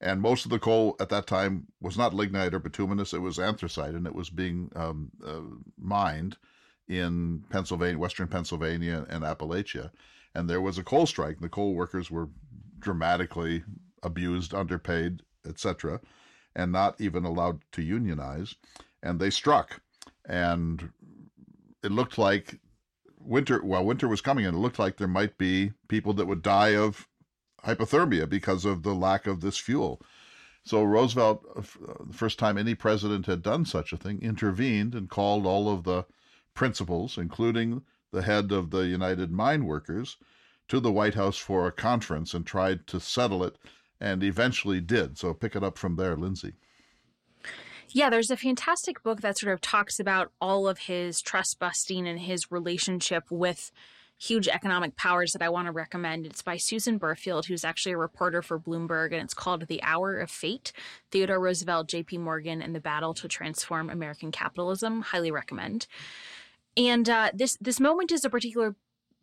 And most of the coal at that time was not lignite or bituminous, it was anthracite, and it was being um, uh, mined in Pennsylvania, western Pennsylvania, and Appalachia. And there was a coal strike. The coal workers were dramatically abused, underpaid, etc. and not even allowed to unionize. And they struck. And it looked like winter, well, winter was coming, and it looked like there might be people that would die of hypothermia because of the lack of this fuel. So Roosevelt, uh, uh, the first time any president had done such a thing, intervened and called all of the principals, including the head of the United Mine Workers, to the White House for a conference and tried to settle it and eventually did. So pick it up from there, Lindsay. Yeah, there's a fantastic book that sort of talks about all of his trust busting and his relationship with huge economic powers that I want to recommend. It's by Susan Berfield, who's actually a reporter for Bloomberg, and it's called The Hour of Fate Theodore Roosevelt, J.P. Morgan, and the Battle to Transform American Capitalism. Highly recommend. And uh, this this moment is a particular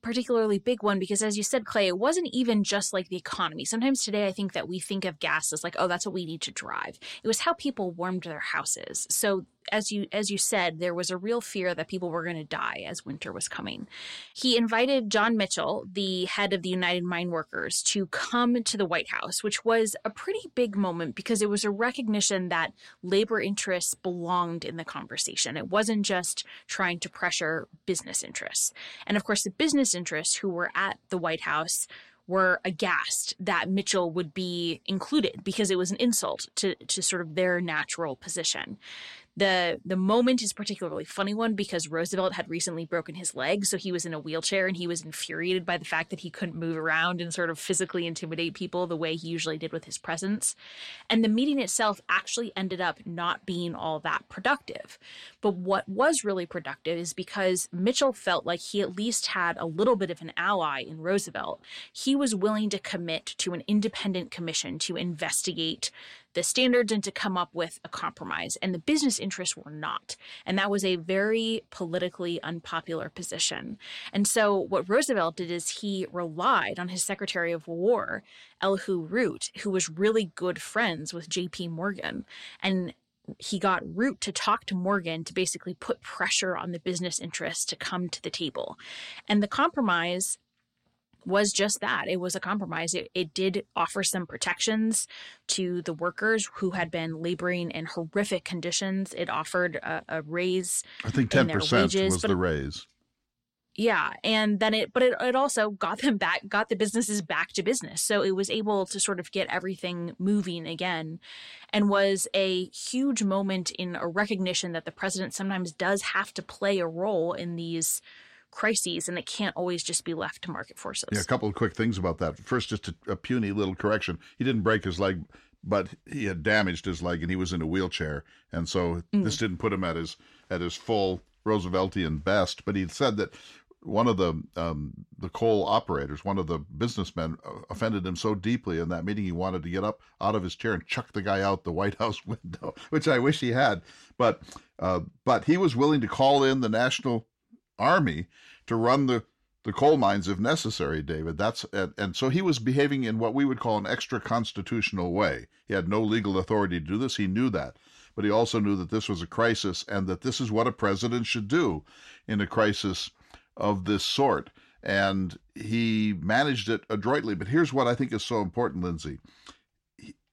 particularly big one because as you said clay it wasn't even just like the economy. Sometimes today i think that we think of gas as like oh that's what we need to drive. It was how people warmed their houses. So as you as you said, there was a real fear that people were going to die as winter was coming. He invited John Mitchell, the head of the United Mine Workers, to come to the White House, which was a pretty big moment because it was a recognition that labor interests belonged in the conversation. It wasn't just trying to pressure business interests. And of course, the business interests who were at the White House were aghast that Mitchell would be included because it was an insult to, to sort of their natural position. The the moment is particularly funny one because Roosevelt had recently broken his leg, so he was in a wheelchair and he was infuriated by the fact that he couldn't move around and sort of physically intimidate people the way he usually did with his presence. And the meeting itself actually ended up not being all that productive. But what was really productive is because Mitchell felt like he at least had a little bit of an ally in Roosevelt. He was willing to commit to an independent commission to investigate the standards and to come up with a compromise. And the business interests were not. And that was a very politically unpopular position. And so what Roosevelt did is he relied on his Secretary of War, Elihu Root, who was really good friends with J.P. Morgan. And he got Root to talk to Morgan to basically put pressure on the business interests to come to the table. And the compromise was just that. It was a compromise. It, it did offer some protections to the workers who had been laboring in horrific conditions. It offered a, a raise. I think ten percent was the raise. Yeah, and then it, but it, it also got them back, got the businesses back to business. So it was able to sort of get everything moving again, and was a huge moment in a recognition that the president sometimes does have to play a role in these crises and it can't always just be left to market forces. Yeah, a couple of quick things about that. First, just a, a puny little correction. He didn't break his leg, but he had damaged his leg and he was in a wheelchair. And so mm. this didn't put him at his at his full Rooseveltian best. But he said that one of the um, the coal operators, one of the businessmen, offended him so deeply in that meeting he wanted to get up out of his chair and chuck the guy out the White House window, which I wish he had. But uh, but he was willing to call in the National army to run the the coal mines if necessary, David. That's and, and, so he was behaving in what we would call an extra constitutional way. He had no legal authority to do this. He knew that. But he also knew that this was a crisis and that this is what a president should do in a crisis of this sort. And he managed it adroitly. But here's what I think is so important, Lindsay.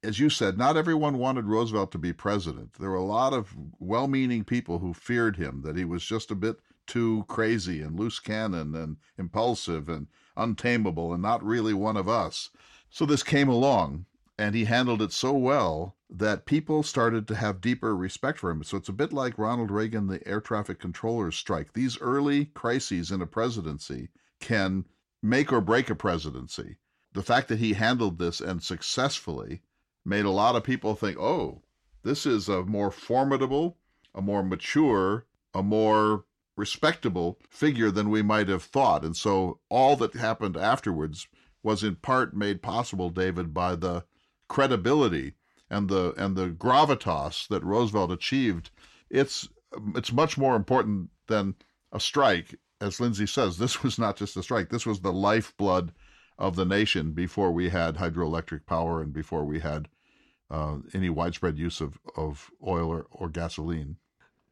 As you said, not everyone wanted Roosevelt to be president. There were a lot of well meaning people who feared him, that he was just a bit too crazy and loose cannon and impulsive and untamable and not really one of us. So this came along and he handled it so well that people started to have deeper respect for him. So it's a bit like Ronald Reagan, the air traffic controllers strike. These early crises in a presidency can make or break a presidency. The fact that he handled this and successfully made a lot of people think, oh, this is a more formidable, a more mature, a more respectable figure than we might have thought. And so all that happened afterwards was in part made possible, David, by the credibility and the and the gravitas that Roosevelt achieved. It's it's much more important than a strike, as Lindsay says. This was not just a strike. This was the lifeblood of the nation before we had hydroelectric power and before we had uh, any widespread use of, of oil or, or gasoline.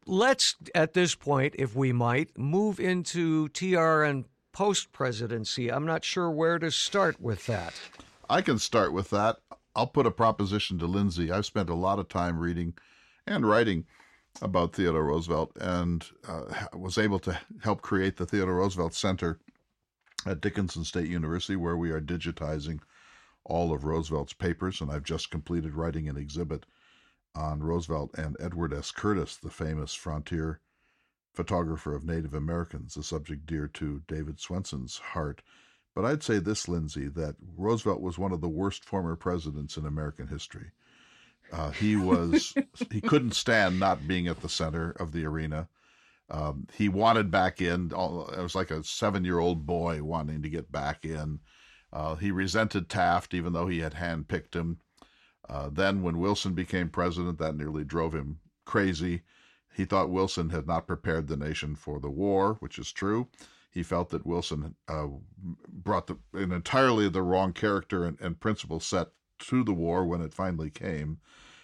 Let's, at this point, if we might, move into TR and post presidency. I'm not sure where to start with that. I can start with that. I'll put a proposition to Lindsay. I've spent a lot of time reading and writing about Theodore Roosevelt and uh, was able to help create the Theodore Roosevelt Center at Dickinson State University, where we are digitizing all of Roosevelt's papers. And I've just completed writing an exhibit on Roosevelt and Edward S. Curtis, the famous frontier photographer of Native Americans, a subject dear to David Swenson's heart. But I'd say this, Lindsay, that Roosevelt was one of the worst former presidents in American history. Uh, he was he couldn't stand not being at the center of the arena. Um, he wanted back in. It was like a seven-year-old boy wanting to get back in. Uh, he resented Taft, even though he had handpicked him. Uh, then, when Wilson became president, that nearly drove him crazy. He thought Wilson had not prepared the nation for the war, which is true. He felt that Wilson uh, brought the, an entirely the wrong character and, and principle set to the war when it finally came,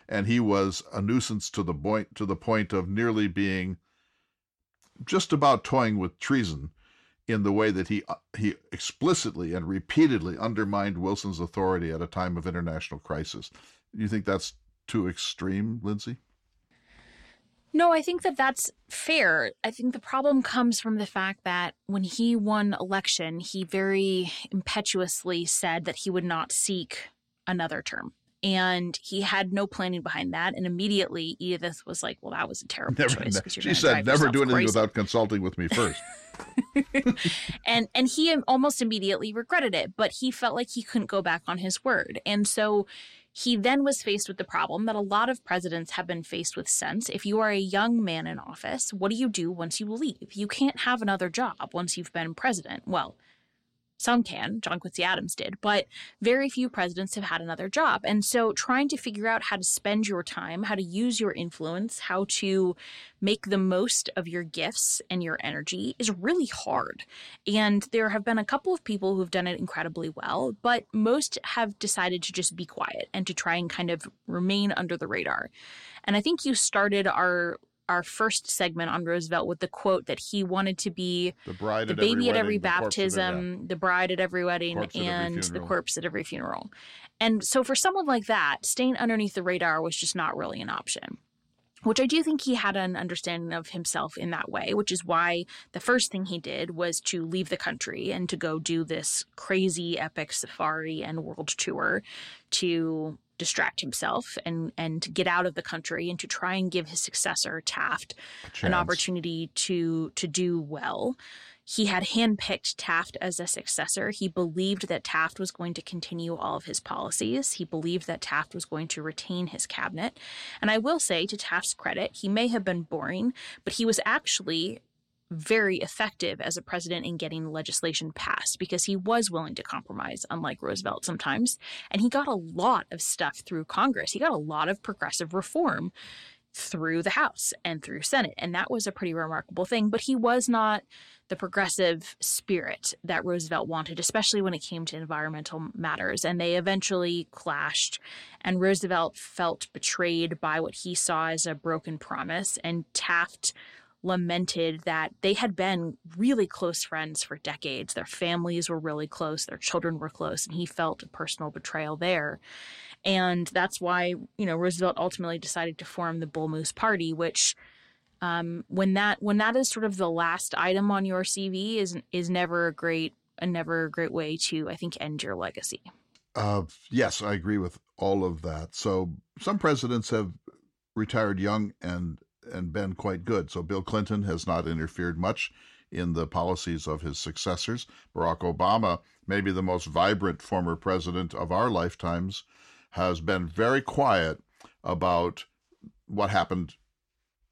and he was a nuisance to the point to the point of nearly being just about toying with treason in the way that he uh, he explicitly and repeatedly undermined Wilson's authority at a time of international crisis. You think that's too extreme, Lindsay? No, I think that that's fair. I think the problem comes from the fact that when he won election, he very impetuously said that he would not seek another term. And he had no planning behind that. And immediately Edith was like, Well, that was a terrible never, choice. she said, Never do anything crazy. without consulting with me first. and and he almost immediately regretted it, but he felt like he couldn't go back on his word. And so he then was faced with the problem that a lot of presidents have been faced with since. If you are a young man in office, what do you do once you leave? You can't have another job once you've been president. Well, some can, John Quincy Adams did, but very few presidents have had another job. And so trying to figure out how to spend your time, how to use your influence, how to make the most of your gifts and your energy is really hard. And there have been a couple of people who've done it incredibly well, but most have decided to just be quiet and to try and kind of remain under the radar. And I think you started our our first segment on Roosevelt with the quote that he wanted to be the bride, the at baby every at every wedding, baptism, the, the, bride at every wedding, Corpse and every the corpse at every funeral. And so for someone like that, staying underneath the radar was just not really an option. Which I do think he had an understanding of himself in that way, which is why the first thing he did was to leave the country and to go do this crazy epic safari and world tour to distract himself and and to get out of the country and to try and give his successor Taft an opportunity to to do well. He had handpicked Taft as a successor. He believed that Taft was going to continue all of his policies. He believed that Taft was going to retain his cabinet. And I will say, to Taft's credit, he may have been boring, but he was actually very effective as a president in getting legislation passed because he was willing to compromise, unlike Roosevelt sometimes. And he got a lot of stuff through Congress. He got a lot of progressive reform through the House and through Senate. And that was a pretty remarkable thing. But he was not the progressive spirit that Roosevelt wanted, especially when it came to environmental matters. And they eventually clashed. And Roosevelt felt betrayed by what he saw as a broken promise. And Taft lamented that they had been really close friends for decades. Their families were really close, their children were close, and he felt a personal betrayal there. And that's why, you know, Roosevelt ultimately decided to form the Bull Moose Party, which um, when that when that is sort of the last item on your CV is is never a great a never a great way to I think end your legacy. Uh, yes, I agree with all of that. So some presidents have retired young and and been quite good. So Bill Clinton has not interfered much in the policies of his successors. Barack Obama, maybe the most vibrant former president of our lifetimes, has been very quiet about what happened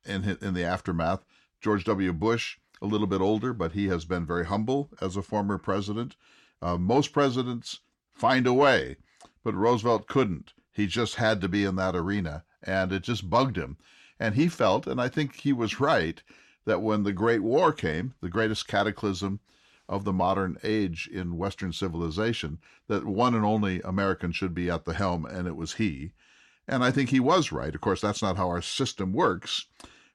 in in the aftermath. George W. Bush, a little bit older, but he has been very humble as a former president. Uh, most presidents find a way, but Roosevelt couldn't. He just had to be in that arena, and it just bugged him. And he felt, and I think he was right, that when the Great War came, the greatest cataclysm of the modern age in Western civilization, that one and only American should be at the helm, and it was he. And I think he was right. Of course, that's not how our system works,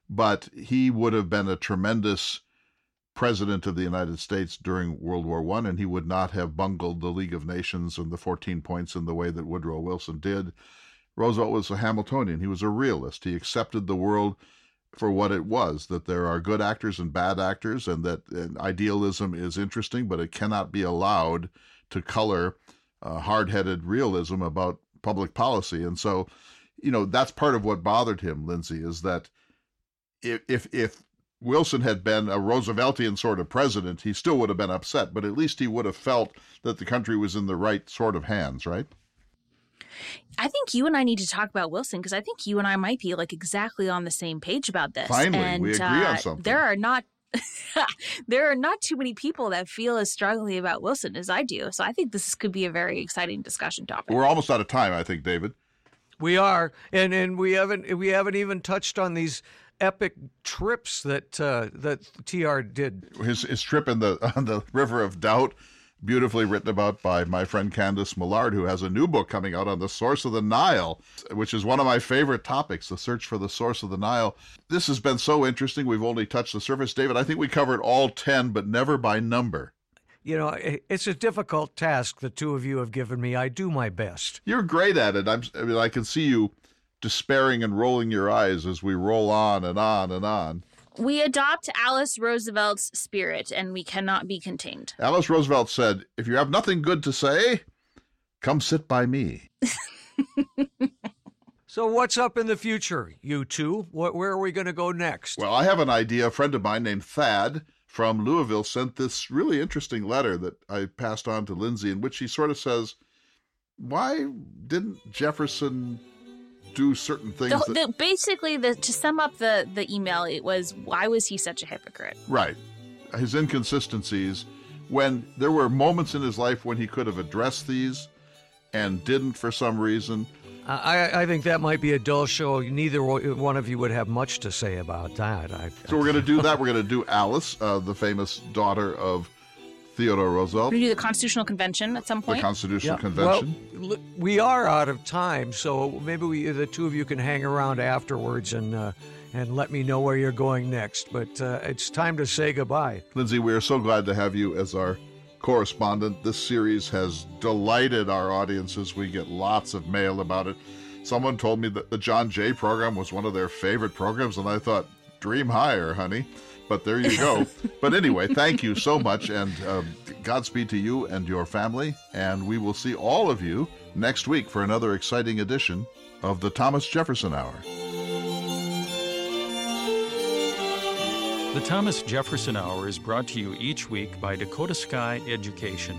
but he would have been a tremendous president of the United States during World War One, and he would not have bungled the League of Nations and the 14 points in the way that Woodrow Wilson did. Roosevelt was a Hamiltonian. He was a realist. He accepted the world for what it was that there are good actors and bad actors, and that and idealism is interesting, but it cannot be allowed to color uh, hard headed realism about public policy. And so, you know, that's part of what bothered him, Lindsay, is that if, if, if Wilson had been a Rooseveltian sort of president, he still would have been upset, but at least he would have felt that the country was in the right sort of hands, right? I think you and I need to talk about Wilson because I think you and I might be like exactly on the same page about this. Finally, and, we agree uh, on something. There are not there are not too many people that feel as strongly about Wilson as I do. So I think this could be a very exciting discussion topic. We're almost out of time, I think, David. We are, and and we haven't we haven't even touched on these epic trips that uh, that TR did. His his trip in the on the River of Doubt beautifully written about by my friend Candice Millard, who has a new book coming out on the source of the Nile, which is one of my favorite topics the search for the source of the Nile. This has been so interesting. We've only touched the surface. David, I think we covered all 10, but never by number. You know, it's a difficult task the two of you have given me. I do my best. You're great at it. I'm, I mean, I can see you despairing and rolling your eyes as we roll on and on and on. We adopt Alice Roosevelt's spirit and we cannot be contained. Alice Roosevelt said, If you have nothing good to say, come sit by me. so, what's up in the future, you two? What, where are we going to go next? Well, I have an idea. A friend of mine named Thad from Louisville sent this really interesting letter that I passed on to Lindsay, in which he sort of says, Why didn't Jefferson do certain things. The, that... the, basically, the, to sum up the the email, it was why was he such a hypocrite? Right, his inconsistencies. When there were moments in his life when he could have addressed these, and didn't for some reason. I, I think that might be a dull show. Neither one of you would have much to say about that. I, so we're going to do that. We're going to do Alice, uh, the famous daughter of Theodore Roosevelt. We do the Constitutional Convention at some point. The Constitutional yeah. Convention. Well, we are out of time, so maybe we, the two of you can hang around afterwards and uh, and let me know where you're going next. But uh, it's time to say goodbye. Lindsay, we are so glad to have you as our correspondent. This series has delighted our audiences. We get lots of mail about it. Someone told me that the John Jay program was one of their favorite programs, and I thought, dream higher, honey. But there you go. but anyway, thank you so much, and uh, Godspeed to you and your family. And we will see all of you next week for another exciting edition of the Thomas Jefferson Hour. The Thomas Jefferson Hour is brought to you each week by Dakota Sky Education.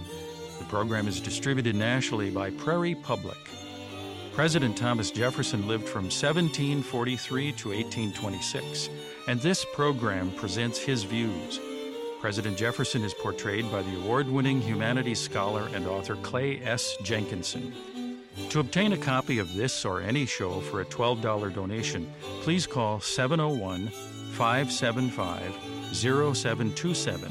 The program is distributed nationally by Prairie Public. President Thomas Jefferson lived from 1743 to 1826 and this program presents his views. President Jefferson is portrayed by the award winning humanities scholar and author Clay S. Jenkinson. To obtain a copy of this or any show for a $12 donation, please call 701 575 0727.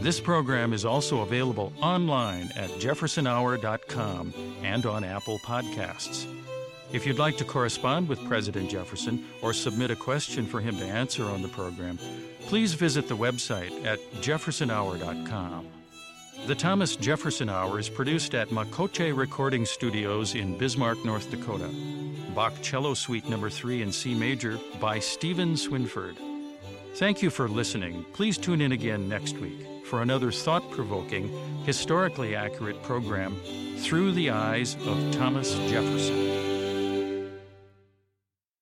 This program is also available online at jeffersonhour.com and on Apple Podcasts. If you'd like to correspond with President Jefferson or submit a question for him to answer on the program, please visit the website at jeffersonhour.com. The Thomas Jefferson Hour is produced at Makoche Recording Studios in Bismarck, North Dakota. Bach Cello Suite Number 3 in C Major by Stephen Swinford. Thank you for listening. Please tune in again next week for another thought provoking, historically accurate program through the eyes of Thomas Jefferson.